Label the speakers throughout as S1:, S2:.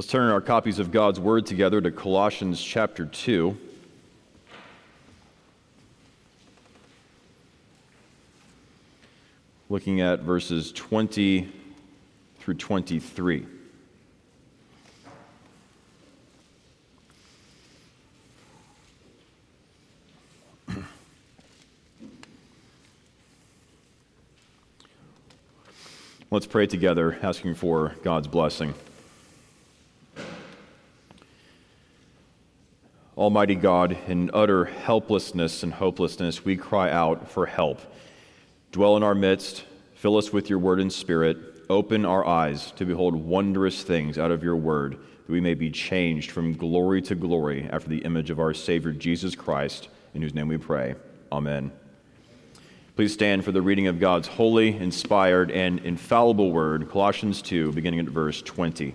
S1: Let's turn our copies of God's Word together to Colossians chapter 2. Looking at verses 20 through 23. Let's pray together, asking for God's blessing. Almighty God, in utter helplessness and hopelessness, we cry out for help. Dwell in our midst, fill us with your word and spirit, open our eyes to behold wondrous things out of your word, that we may be changed from glory to glory after the image of our Savior Jesus Christ, in whose name we pray. Amen. Please stand for the reading of God's holy, inspired, and infallible word, Colossians 2, beginning at verse 20.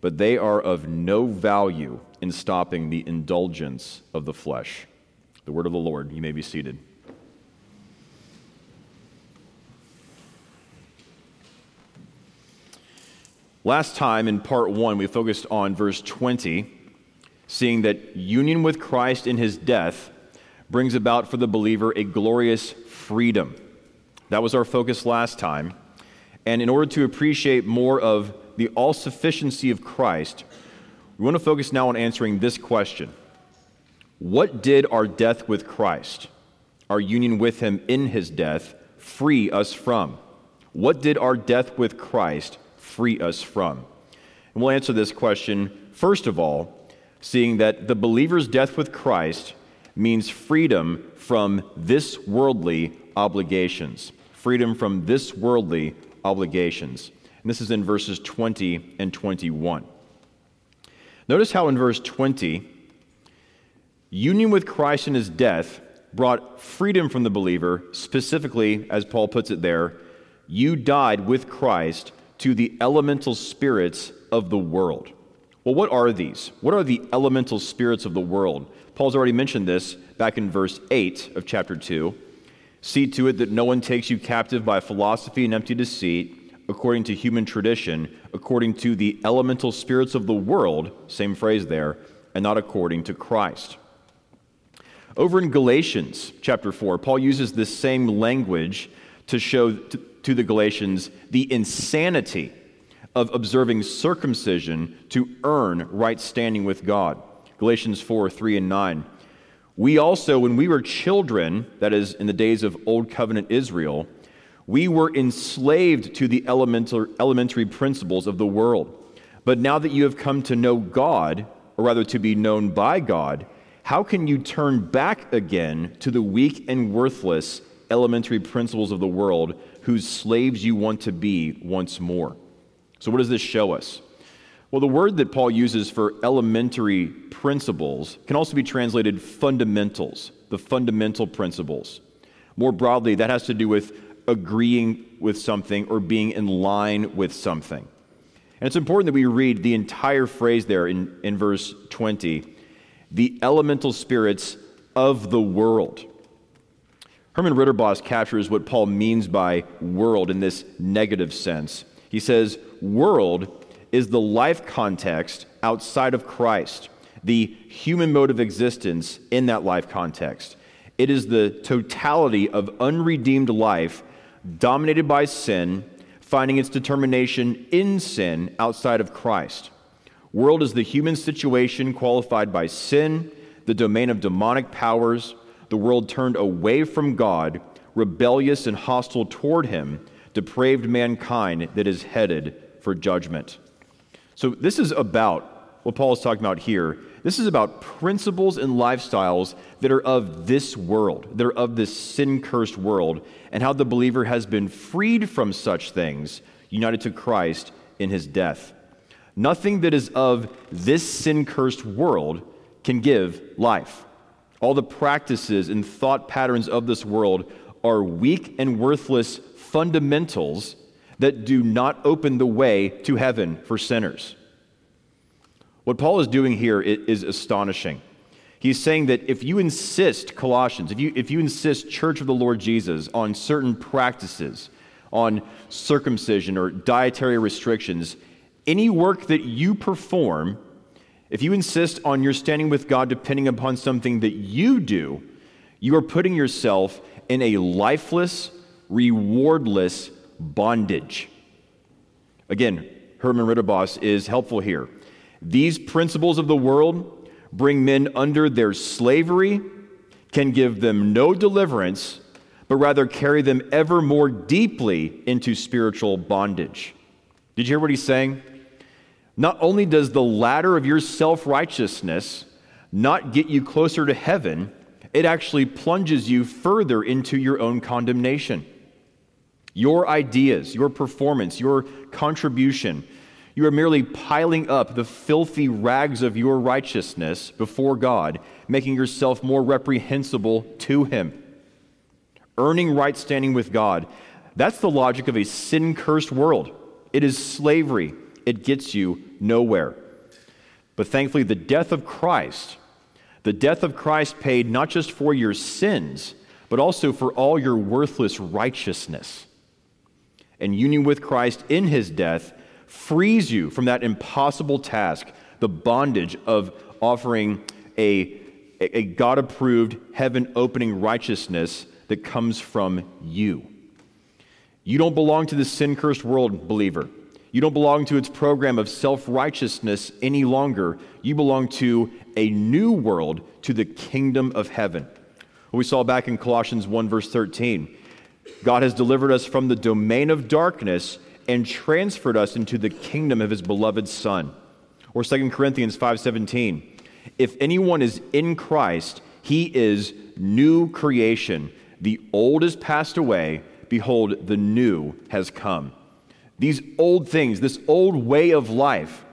S1: but they are of no value in stopping the indulgence of the flesh. The word of the Lord. You may be seated. Last time in part one, we focused on verse 20, seeing that union with Christ in his death brings about for the believer a glorious freedom. That was our focus last time. And in order to appreciate more of the all sufficiency of Christ, we want to focus now on answering this question What did our death with Christ, our union with Him in His death, free us from? What did our death with Christ free us from? And we'll answer this question, first of all, seeing that the believer's death with Christ means freedom from this worldly obligations. Freedom from this worldly obligations. And this is in verses 20 and 21. Notice how in verse 20, union with Christ in his death brought freedom from the believer, specifically, as Paul puts it there, you died with Christ to the elemental spirits of the world. Well, what are these? What are the elemental spirits of the world? Paul's already mentioned this back in verse 8 of chapter 2. See to it that no one takes you captive by philosophy and empty deceit, according to human tradition, according to the elemental spirits of the world, same phrase there, and not according to Christ. Over in Galatians chapter 4, Paul uses this same language to show to, to the Galatians the insanity of observing circumcision to earn right standing with God. Galatians 4 3 and 9. We also, when we were children, that is, in the days of Old Covenant Israel, we were enslaved to the elementary principles of the world. But now that you have come to know God, or rather to be known by God, how can you turn back again to the weak and worthless elementary principles of the world whose slaves you want to be once more? So, what does this show us? Well, the word that Paul uses for elementary principles can also be translated fundamentals, the fundamental principles. More broadly, that has to do with agreeing with something or being in line with something. And it's important that we read the entire phrase there in, in verse 20 the elemental spirits of the world. Herman Ridderbos captures what Paul means by world in this negative sense. He says, World is the life context outside of Christ, the human mode of existence in that life context. It is the totality of unredeemed life dominated by sin, finding its determination in sin outside of Christ. World is the human situation qualified by sin, the domain of demonic powers, the world turned away from God, rebellious and hostile toward Him, depraved mankind that is headed for judgment. So, this is about what Paul is talking about here. This is about principles and lifestyles that are of this world, that are of this sin cursed world, and how the believer has been freed from such things, united to Christ in his death. Nothing that is of this sin cursed world can give life. All the practices and thought patterns of this world are weak and worthless fundamentals that do not open the way to heaven for sinners. What Paul is doing here is astonishing. He's saying that if you insist, Colossians, if you, if you insist, Church of the Lord Jesus, on certain practices, on circumcision or dietary restrictions, any work that you perform, if you insist on your standing with God depending upon something that you do, you are putting yourself in a lifeless, rewardless bondage. Again, Herman Ridderbos is helpful here. These principles of the world bring men under their slavery, can give them no deliverance, but rather carry them ever more deeply into spiritual bondage. Did you hear what he's saying? Not only does the ladder of your self righteousness not get you closer to heaven, it actually plunges you further into your own condemnation. Your ideas, your performance, your contribution, you are merely piling up the filthy rags of your righteousness before God, making yourself more reprehensible to Him. Earning right standing with God. That's the logic of a sin cursed world. It is slavery, it gets you nowhere. But thankfully, the death of Christ, the death of Christ paid not just for your sins, but also for all your worthless righteousness. And union with Christ in his death frees you from that impossible task, the bondage of offering a, a God approved, heaven opening righteousness that comes from you. You don't belong to the sin cursed world, believer. You don't belong to its program of self righteousness any longer. You belong to a new world, to the kingdom of heaven. We saw back in Colossians 1, verse 13. God has delivered us from the domain of darkness and transferred us into the kingdom of his beloved Son. Or 2 Corinthians 5:17. If anyone is in Christ, he is new creation. The old is passed away, behold the new has come. These old things, this old way of life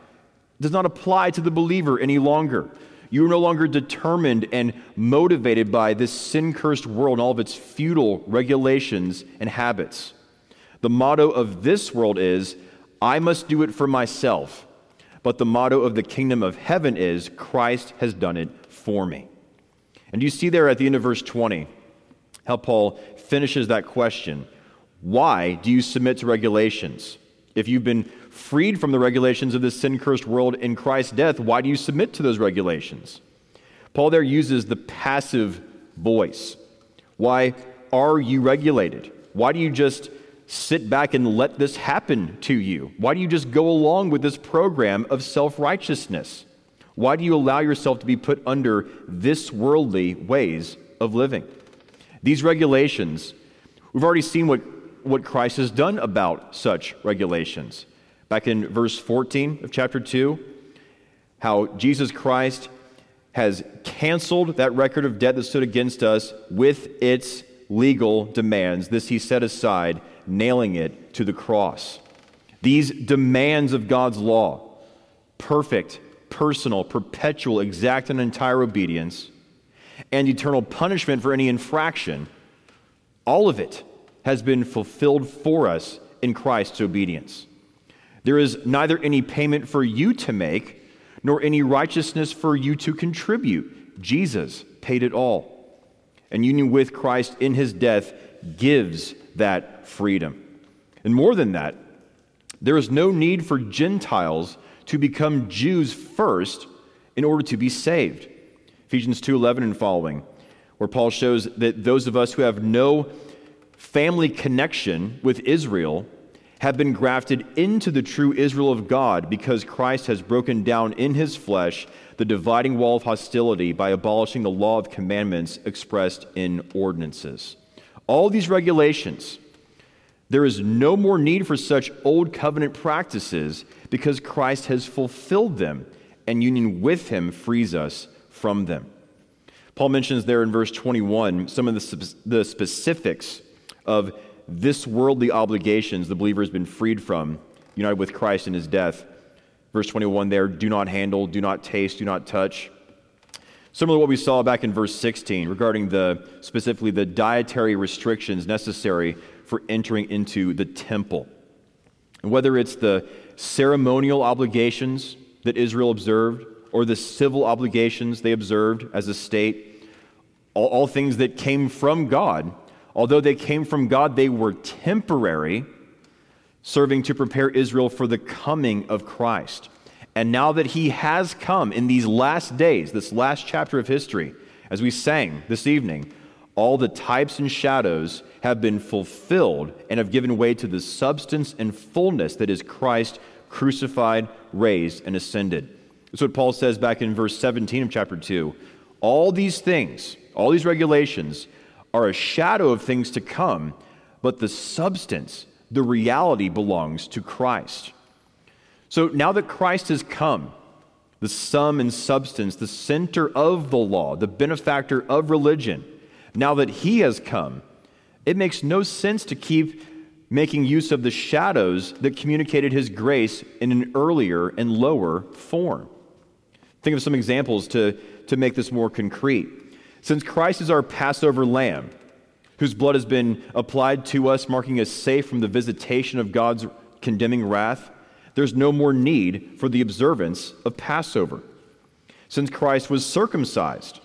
S1: does not apply to the believer any longer. You are no longer determined and motivated by this sin cursed world and all of its futile regulations and habits. The motto of this world is, I must do it for myself. But the motto of the kingdom of heaven is, Christ has done it for me. And you see there at the end of verse 20 how Paul finishes that question Why do you submit to regulations? If you've been freed from the regulations of this sin cursed world in Christ's death, why do you submit to those regulations? Paul there uses the passive voice. Why are you regulated? Why do you just sit back and let this happen to you? Why do you just go along with this program of self righteousness? Why do you allow yourself to be put under this worldly ways of living? These regulations, we've already seen what, what Christ has done about such regulations. Back in verse 14 of chapter 2, how Jesus Christ has canceled that record of debt that stood against us with its legal demands. This he set aside nailing it to the cross. These demands of God's law perfect, personal, perpetual, exact, and entire obedience, and eternal punishment for any infraction all of it has been fulfilled for us in Christ's obedience. There is neither any payment for you to make, nor any righteousness for you to contribute. Jesus paid it all. And union with Christ in his death gives that freedom. And more than that, there is no need for Gentiles to become Jews first in order to be saved. Ephesians 2:11 and following, where Paul shows that those of us who have no family connection with Israel have been grafted into the true Israel of God because Christ has broken down in his flesh the dividing wall of hostility by abolishing the law of commandments expressed in ordinances. All these regulations, there is no more need for such old covenant practices because Christ has fulfilled them, and union with him frees us from them. Paul mentions there in verse 21 some of the, the specifics of this worldly obligations the believer has been freed from, united with Christ in his death. Verse 21 there do not handle, do not taste, do not touch. Similar to what we saw back in verse 16 regarding the specifically the dietary restrictions necessary for entering into the temple. And whether it's the ceremonial obligations that Israel observed or the civil obligations they observed as a state, all, all things that came from God, although they came from God, they were temporary, serving to prepare Israel for the coming of Christ. And now that he has come in these last days, this last chapter of history, as we sang this evening, all the types and shadows have been fulfilled and have given way to the substance and fullness that is Christ crucified, raised, and ascended. That's what Paul says back in verse 17 of chapter 2. All these things, all these regulations, are a shadow of things to come, but the substance, the reality belongs to Christ. So now that Christ has come, the sum and substance, the center of the law, the benefactor of religion, now that he has come, it makes no sense to keep making use of the shadows that communicated his grace in an earlier and lower form. Think of some examples to, to make this more concrete. Since Christ is our Passover lamb, whose blood has been applied to us, marking us safe from the visitation of God's condemning wrath, there's no more need for the observance of Passover. Since Christ was circumcised,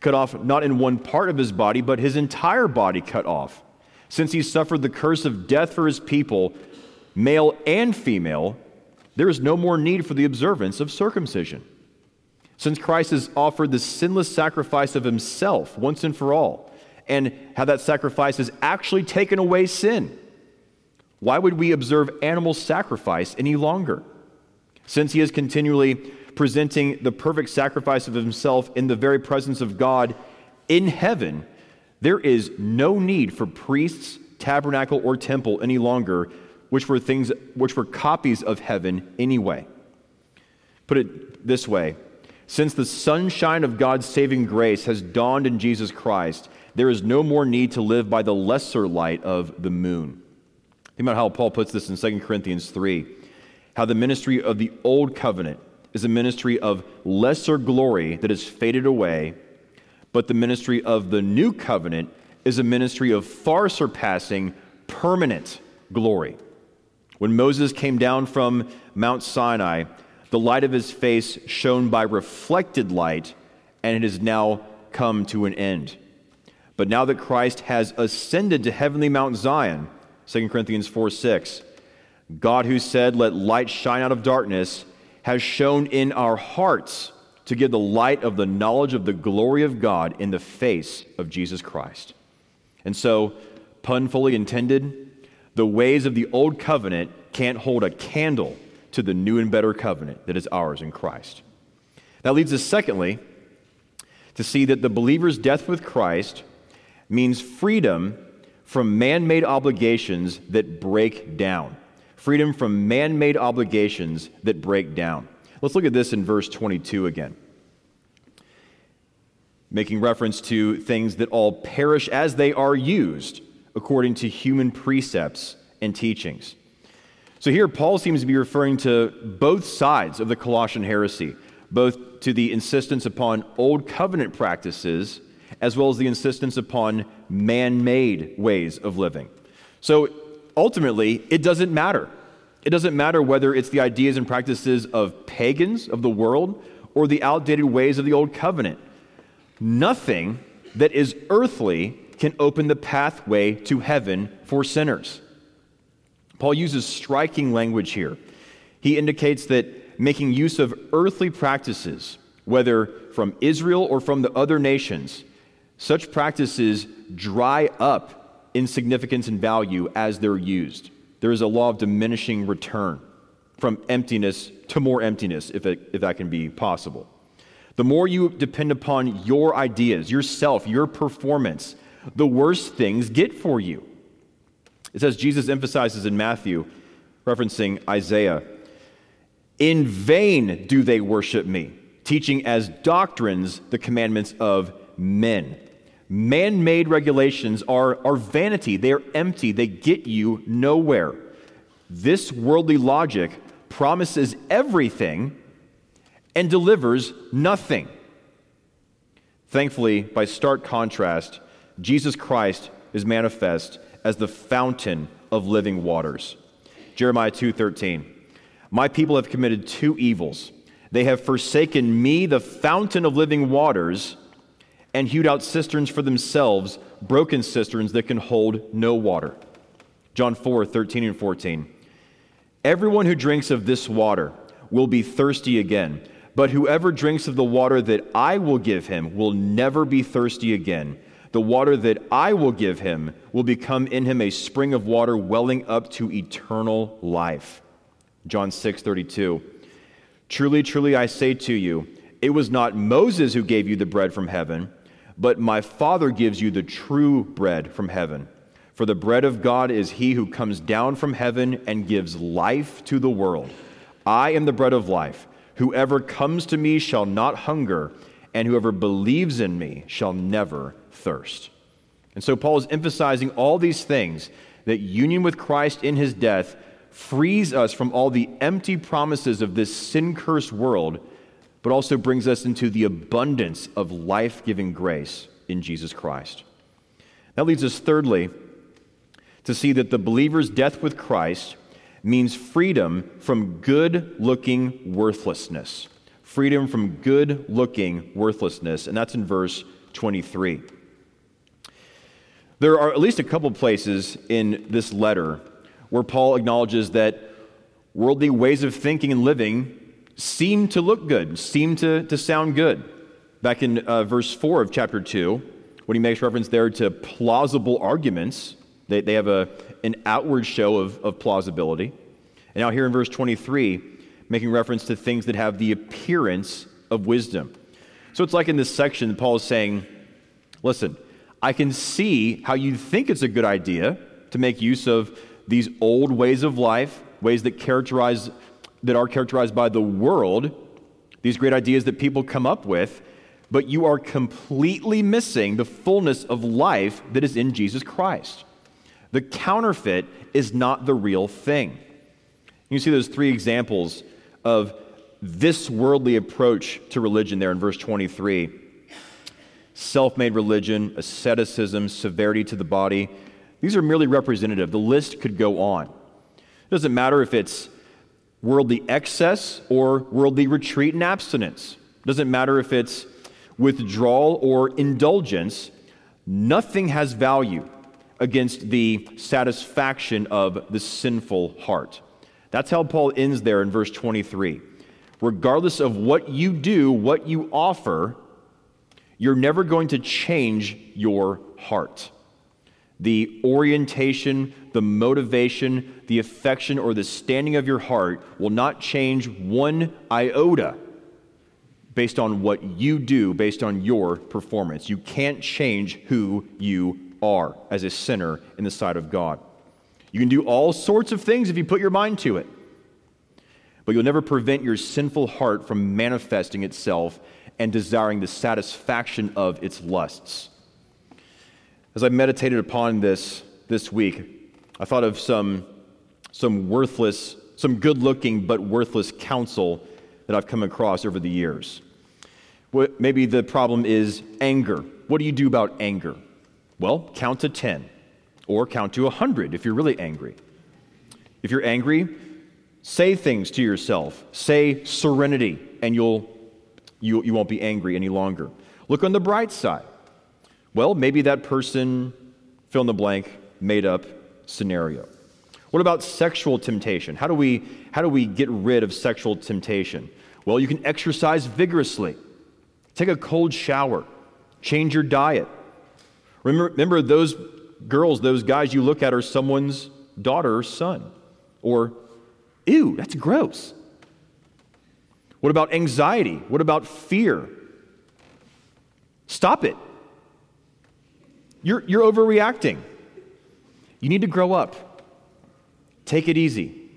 S1: cut off not in one part of his body, but his entire body cut off. Since he suffered the curse of death for his people, male and female, there is no more need for the observance of circumcision. Since Christ has offered the sinless sacrifice of himself once and for all, and how that sacrifice has actually taken away sin why would we observe animal sacrifice any longer? Since he is continually presenting the perfect sacrifice of himself in the very presence of God in heaven, there is no need for priests, tabernacle, or temple any longer, which were things which were copies of heaven anyway. Put it this way since the sunshine of God's saving grace has dawned in Jesus Christ, there is no more need to live by the lesser light of the moon. Think about how Paul puts this in 2 Corinthians 3 how the ministry of the old covenant is a ministry of lesser glory that has faded away, but the ministry of the new covenant is a ministry of far surpassing permanent glory. When Moses came down from Mount Sinai, the light of his face shone by reflected light, and it has now come to an end. But now that Christ has ascended to heavenly Mount Zion, 2 Corinthians 4 6. God, who said, Let light shine out of darkness, has shone in our hearts to give the light of the knowledge of the glory of God in the face of Jesus Christ. And so, pun fully intended, the ways of the old covenant can't hold a candle to the new and better covenant that is ours in Christ. That leads us, secondly, to see that the believer's death with Christ means freedom from man made obligations that break down. Freedom from man made obligations that break down. Let's look at this in verse 22 again. Making reference to things that all perish as they are used according to human precepts and teachings. So here, Paul seems to be referring to both sides of the Colossian heresy, both to the insistence upon old covenant practices as well as the insistence upon man made ways of living. So ultimately, it doesn't matter. It doesn't matter whether it's the ideas and practices of pagans of the world or the outdated ways of the old covenant. Nothing that is earthly can open the pathway to heaven for sinners. Paul uses striking language here. He indicates that making use of earthly practices, whether from Israel or from the other nations, such practices dry up in significance and value as they're used. There is a law of diminishing return from emptiness to more emptiness, if, it, if that can be possible. The more you depend upon your ideas, yourself, your performance, the worse things get for you. It says Jesus emphasizes in Matthew, referencing Isaiah, in vain do they worship me, teaching as doctrines the commandments of men man made regulations are, are vanity, they are empty, they get you nowhere. This worldly logic promises everything and delivers nothing. Thankfully, by stark contrast, Jesus Christ is manifest as the fountain of living waters. Jeremiah 2:13. My people have committed two evils. They have forsaken me, the fountain of living waters, and hewed out cisterns for themselves, broken cisterns that can hold no water. John 4, 13 and 14. Everyone who drinks of this water will be thirsty again, but whoever drinks of the water that I will give him will never be thirsty again. The water that I will give him will become in him a spring of water welling up to eternal life. John 6, 32. Truly, truly, I say to you, it was not Moses who gave you the bread from heaven, but my Father gives you the true bread from heaven. For the bread of God is he who comes down from heaven and gives life to the world. I am the bread of life. Whoever comes to me shall not hunger, and whoever believes in me shall never thirst. And so Paul is emphasizing all these things that union with Christ in his death frees us from all the empty promises of this sin cursed world, but also brings us into the abundance of life giving grace in Jesus Christ. That leads us, thirdly, to see that the believer's death with Christ means freedom from good looking worthlessness. Freedom from good looking worthlessness. And that's in verse 23. There are at least a couple places in this letter where Paul acknowledges that worldly ways of thinking and living seem to look good, seem to, to sound good. Back in uh, verse 4 of chapter 2, when he makes reference there to plausible arguments, they, they have a, an outward show of, of plausibility. And now, here in verse 23, making reference to things that have the appearance of wisdom. So it's like in this section, Paul is saying, listen, I can see how you think it's a good idea to make use of these old ways of life, ways that characterize that are characterized by the world, these great ideas that people come up with, but you are completely missing the fullness of life that is in Jesus Christ. The counterfeit is not the real thing. You see those three examples of this worldly approach to religion there in verse 23 self made religion, asceticism, severity to the body. These are merely representative. The list could go on. It doesn't matter if it's worldly excess or worldly retreat and abstinence. Doesn't matter if it's withdrawal or indulgence. Nothing has value against the satisfaction of the sinful heart. That's how Paul ends there in verse 23. Regardless of what you do, what you offer, you're never going to change your heart. The orientation, the motivation, the affection, or the standing of your heart will not change one iota based on what you do, based on your performance. You can't change who you are as a sinner in the sight of God. You can do all sorts of things if you put your mind to it, but you'll never prevent your sinful heart from manifesting itself and desiring the satisfaction of its lusts. As I meditated upon this this week, I thought of some, some worthless, some good looking but worthless counsel that I've come across over the years. Maybe the problem is anger. What do you do about anger? Well, count to 10 or count to 100 if you're really angry. If you're angry, say things to yourself. Say serenity, and you'll, you, you won't be angry any longer. Look on the bright side. Well, maybe that person, fill in the blank, made up scenario. What about sexual temptation? How do we, how do we get rid of sexual temptation? Well, you can exercise vigorously, take a cold shower, change your diet, Remember, remember those girls, those guys you look at are someone's daughter or son. Or, ew, that's gross. What about anxiety? What about fear? Stop it. You're, you're overreacting. You need to grow up. Take it easy.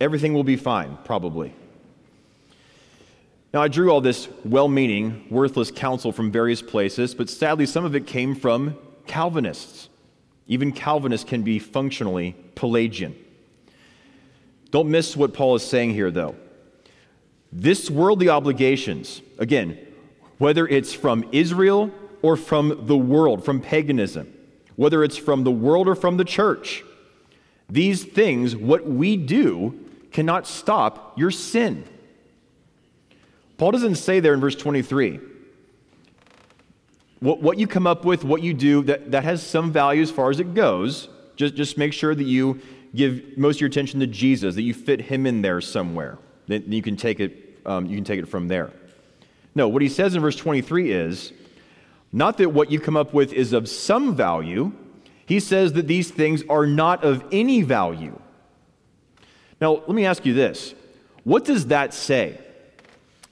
S1: Everything will be fine, probably. Now, I drew all this well meaning, worthless counsel from various places, but sadly, some of it came from Calvinists. Even Calvinists can be functionally Pelagian. Don't miss what Paul is saying here, though. This worldly obligations, again, whether it's from Israel or from the world, from paganism, whether it's from the world or from the church, these things, what we do, cannot stop your sin. Paul doesn't say there in verse 23 what, what you come up with, what you do, that, that has some value as far as it goes. Just, just make sure that you give most of your attention to Jesus, that you fit him in there somewhere. Then you can take it, um, you can take it from there. No, what he says in verse 23 is not that what you come up with is of some value, he says that these things are not of any value. Now, let me ask you this what does that say?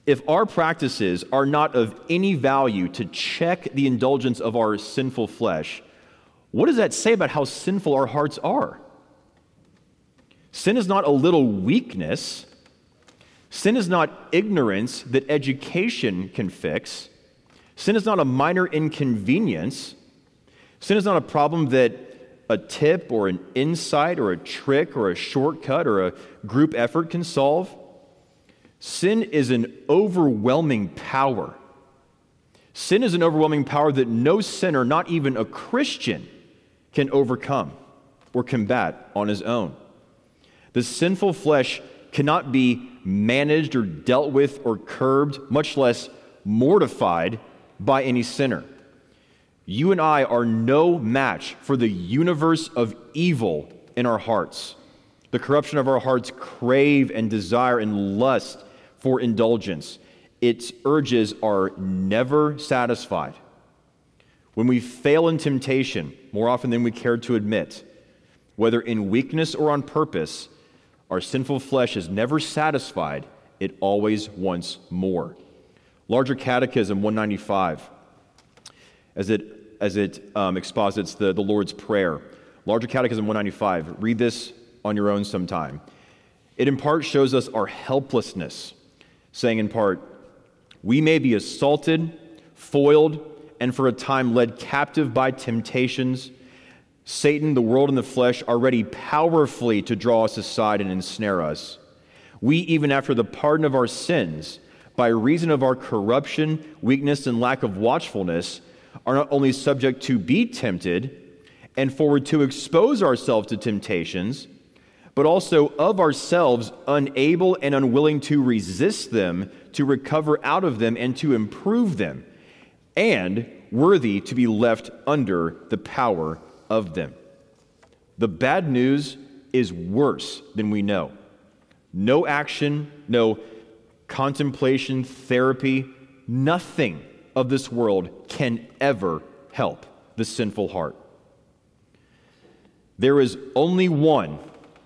S1: If our practices are not of any value to check the indulgence of our sinful flesh, what does that say about how sinful our hearts are? Sin is not a little weakness. Sin is not ignorance that education can fix. Sin is not a minor inconvenience. Sin is not a problem that a tip or an insight or a trick or a shortcut or a group effort can solve. Sin is an overwhelming power. Sin is an overwhelming power that no sinner, not even a Christian, can overcome or combat on his own. The sinful flesh cannot be managed or dealt with or curbed, much less mortified by any sinner. You and I are no match for the universe of evil in our hearts. The corruption of our hearts crave and desire and lust for indulgence. Its urges are never satisfied. When we fail in temptation, more often than we care to admit, whether in weakness or on purpose, our sinful flesh is never satisfied, it always wants more. Larger Catechism 195 as it, as it um, exposits the, the Lord's Prayer. Larger Catechism 195. Read this on your own sometime. It in part shows us our helplessness, saying in part, We may be assaulted, foiled, and for a time led captive by temptations. Satan, the world, and the flesh are ready powerfully to draw us aside and ensnare us. We, even after the pardon of our sins, by reason of our corruption, weakness, and lack of watchfulness, are not only subject to be tempted and forward to expose ourselves to temptations, but also of ourselves unable and unwilling to resist them, to recover out of them, and to improve them, and worthy to be left under the power of them. The bad news is worse than we know. No action, no contemplation, therapy, nothing of this world can ever help the sinful heart. There is only one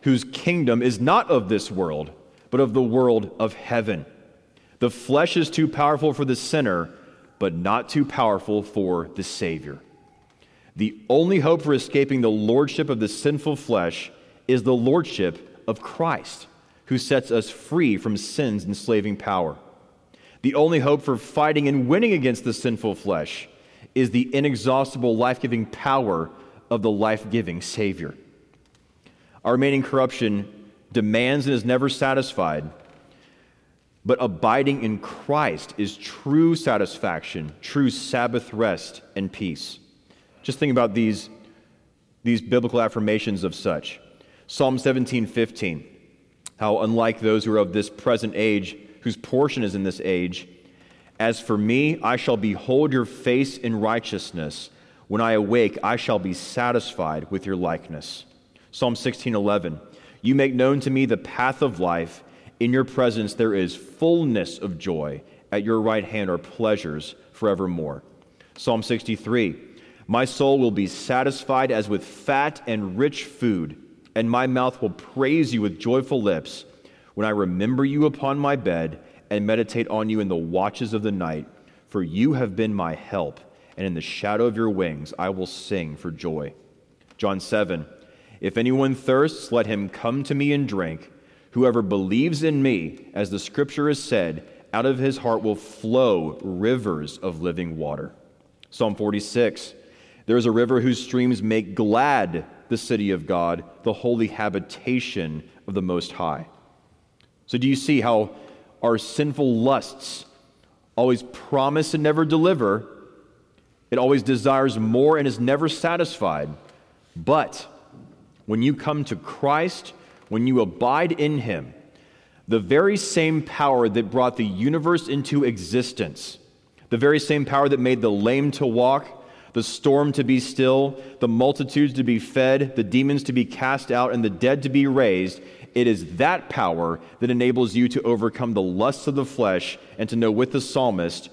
S1: whose kingdom is not of this world, but of the world of heaven. The flesh is too powerful for the sinner, but not too powerful for the Savior. The only hope for escaping the lordship of the sinful flesh is the lordship of Christ, who sets us free from sin's enslaving power. The only hope for fighting and winning against the sinful flesh is the inexhaustible life giving power of the life giving Savior. Our remaining corruption demands and is never satisfied, but abiding in Christ is true satisfaction, true Sabbath rest and peace. Just think about these, these biblical affirmations of such. Psalm 17 15, how unlike those who are of this present age, whose portion is in this age. As for me, I shall behold your face in righteousness. When I awake, I shall be satisfied with your likeness. Psalm 16:11. You make known to me the path of life. In your presence there is fullness of joy. At your right hand are pleasures forevermore. Psalm 63. My soul will be satisfied as with fat and rich food, and my mouth will praise you with joyful lips when I remember you upon my bed and meditate on you in the watches of the night, for you have been my help, and in the shadow of your wings I will sing for joy. John 7 If anyone thirsts, let him come to me and drink. Whoever believes in me, as the scripture has said, out of his heart will flow rivers of living water. Psalm 46 There is a river whose streams make glad the city of God, the holy habitation of the Most High. So, do you see how our sinful lusts always promise and never deliver? It always desires more and is never satisfied. But when you come to Christ, when you abide in Him, the very same power that brought the universe into existence, the very same power that made the lame to walk, the storm to be still, the multitudes to be fed, the demons to be cast out, and the dead to be raised, it is that power that enables you to overcome the lusts of the flesh and to know with the psalmist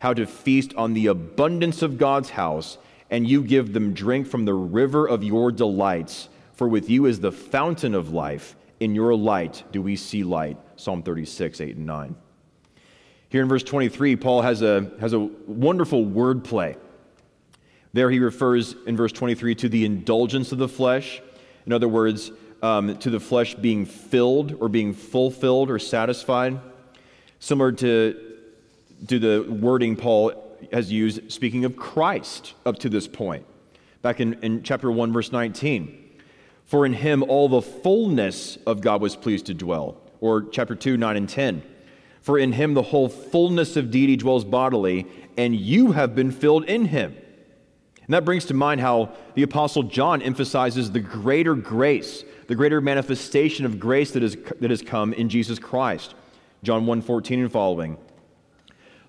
S1: how to feast on the abundance of God's house, and you give them drink from the river of your delights. For with you is the fountain of life. In your light do we see light. Psalm 36, 8 and 9. Here in verse 23, Paul has a, has a wonderful wordplay. There he refers in verse 23 to the indulgence of the flesh. In other words, um, to the flesh being filled or being fulfilled or satisfied. Similar to, to the wording Paul has used speaking of Christ up to this point. Back in, in chapter 1, verse 19. For in him all the fullness of God was pleased to dwell. Or chapter 2, 9 and 10. For in him the whole fullness of deity dwells bodily, and you have been filled in him. And that brings to mind how the Apostle John emphasizes the greater grace, the greater manifestation of grace that, is, that has come in Jesus Christ. John 1 14 and following.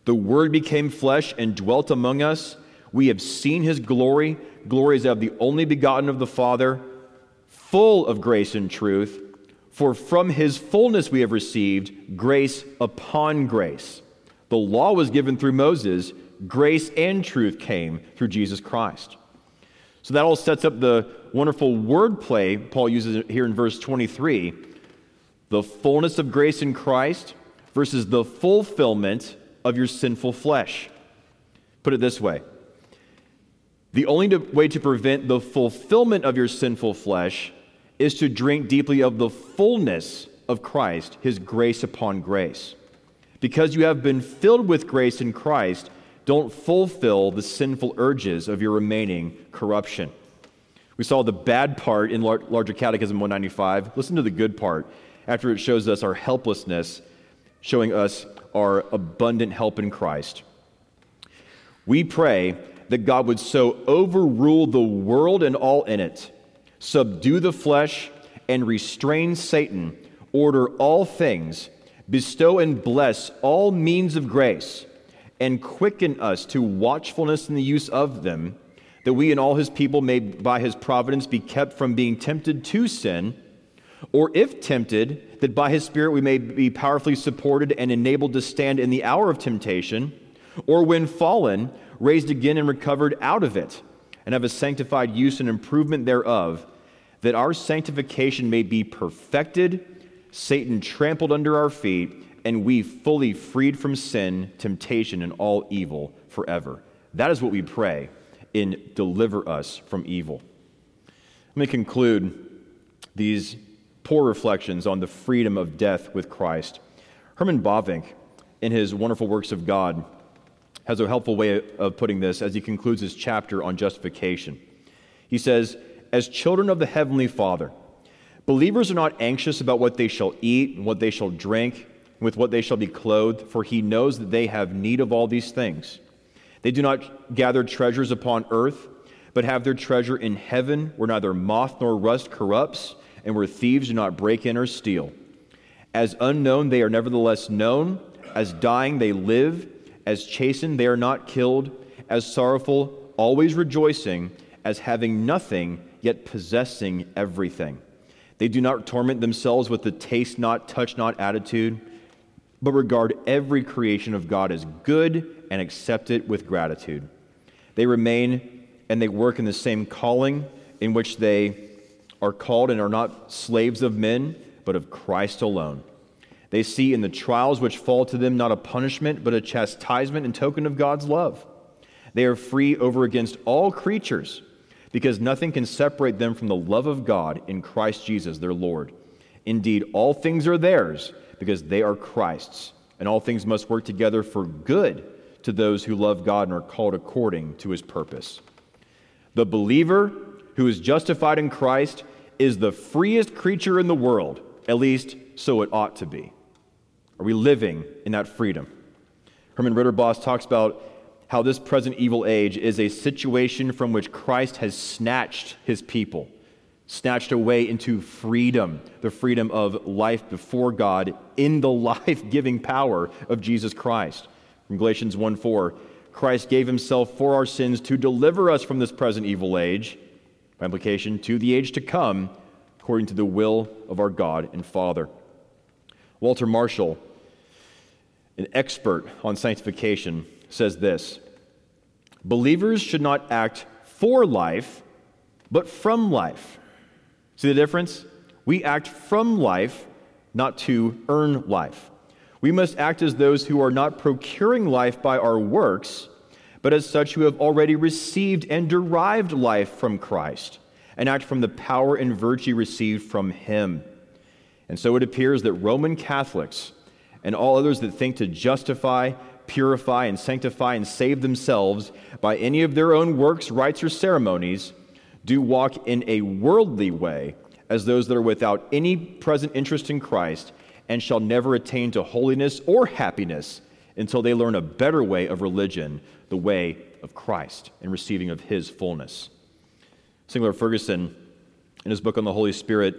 S1: The Word became flesh and dwelt among us. We have seen his glory. Glory is of the only begotten of the Father, full of grace and truth. For from his fullness we have received grace upon grace. The law was given through Moses grace and truth came through Jesus Christ. So that all sets up the wonderful wordplay Paul uses here in verse 23 the fullness of grace in Christ versus the fulfillment of your sinful flesh. Put it this way the only way to prevent the fulfillment of your sinful flesh is to drink deeply of the fullness of Christ, his grace upon grace. Because you have been filled with grace in Christ, don't fulfill the sinful urges of your remaining corruption. We saw the bad part in Larger Catechism 195. Listen to the good part after it shows us our helplessness, showing us our abundant help in Christ. We pray that God would so overrule the world and all in it, subdue the flesh, and restrain Satan, order all things, bestow and bless all means of grace and quicken us to watchfulness in the use of them, that we and all his people may by his providence be kept from being tempted to sin, or if tempted, that by his Spirit we may be powerfully supported and enabled to stand in the hour of temptation, or when fallen, raised again and recovered out of it, and have a sanctified use and improvement thereof, that our sanctification may be perfected, Satan trampled under our feet, and we fully freed from sin, temptation, and all evil forever. That is what we pray in deliver us from evil. Let me conclude these poor reflections on the freedom of death with Christ. Herman Bavinck, in his wonderful works of God, has a helpful way of putting this as he concludes his chapter on justification. He says, As children of the Heavenly Father, believers are not anxious about what they shall eat and what they shall drink with what they shall be clothed, for he knows that they have need of all these things. They do not gather treasures upon earth, but have their treasure in heaven, where neither moth nor rust corrupts, and where thieves do not break in or steal. As unknown, they are nevertheless known. As dying, they live. As chastened, they are not killed. As sorrowful, always rejoicing. As having nothing, yet possessing everything. They do not torment themselves with the taste not, touch not attitude but regard every creation of God as good and accept it with gratitude. They remain and they work in the same calling in which they are called and are not slaves of men, but of Christ alone. They see in the trials which fall to them not a punishment, but a chastisement and token of God's love. They are free over against all creatures, because nothing can separate them from the love of God in Christ Jesus their Lord. Indeed, all things are theirs because they are Christ's, and all things must work together for good to those who love God and are called according to his purpose. The believer who is justified in Christ is the freest creature in the world, at least so it ought to be. Are we living in that freedom? Herman Ridderbos talks about how this present evil age is a situation from which Christ has snatched his people, snatched away into freedom, the freedom of life before God in the life giving power of Jesus Christ. From Galatians 1 4, Christ gave himself for our sins to deliver us from this present evil age, by implication, to the age to come, according to the will of our God and Father. Walter Marshall, an expert on sanctification, says this Believers should not act for life, but from life. See the difference? We act from life, not to earn life. We must act as those who are not procuring life by our works, but as such who have already received and derived life from Christ, and act from the power and virtue received from Him. And so it appears that Roman Catholics and all others that think to justify, purify, and sanctify and save themselves by any of their own works, rites, or ceremonies do walk in a worldly way as those that are without any present interest in Christ and shall never attain to holiness or happiness until they learn a better way of religion, the way of Christ, and receiving of his fullness. Sinclair Ferguson, in his book on the Holy Spirit,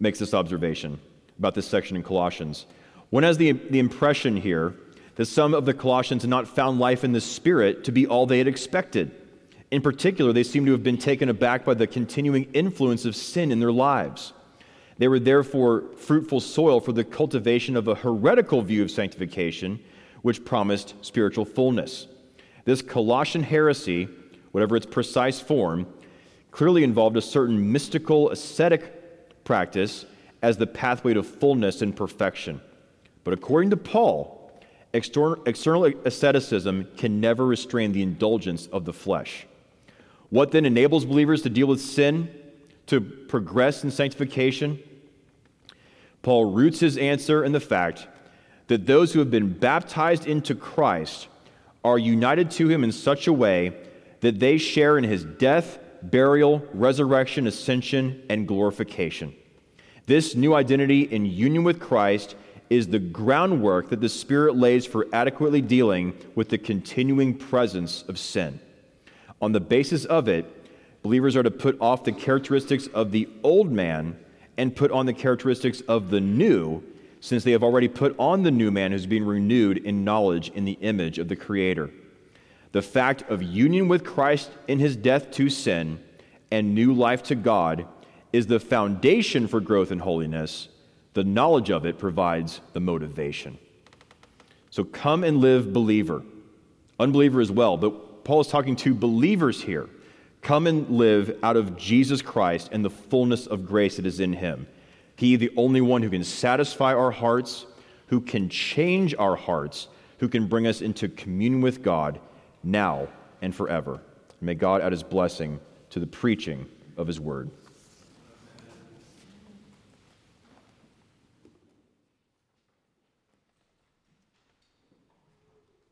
S1: makes this observation about this section in Colossians. One has the, the impression here that some of the Colossians had not found life in the Spirit to be all they had expected. In particular, they seem to have been taken aback by the continuing influence of sin in their lives. They were therefore fruitful soil for the cultivation of a heretical view of sanctification, which promised spiritual fullness. This Colossian heresy, whatever its precise form, clearly involved a certain mystical ascetic practice as the pathway to fullness and perfection. But according to Paul, external asceticism can never restrain the indulgence of the flesh. What then enables believers to deal with sin? to progress in sanctification? Paul roots his answer in the fact that those who have been baptized into Christ are united to him in such a way that they share in his death, burial, resurrection, ascension, and glorification. This new identity in union with Christ is the groundwork that the Spirit lays for adequately dealing with the continuing presence of sin. On the basis of it, Believers are to put off the characteristics of the old man and put on the characteristics of the new, since they have already put on the new man who's being renewed in knowledge in the image of the Creator. The fact of union with Christ in his death to sin and new life to God is the foundation for growth in holiness. The knowledge of it provides the motivation. So come and live believer. Unbeliever as well, but Paul is talking to believers here. Come and live out of Jesus Christ and the fullness of grace that is in him. He, the only one who can satisfy our hearts, who can change our hearts, who can bring us into communion with God now and forever. May God add his blessing to the preaching of his word.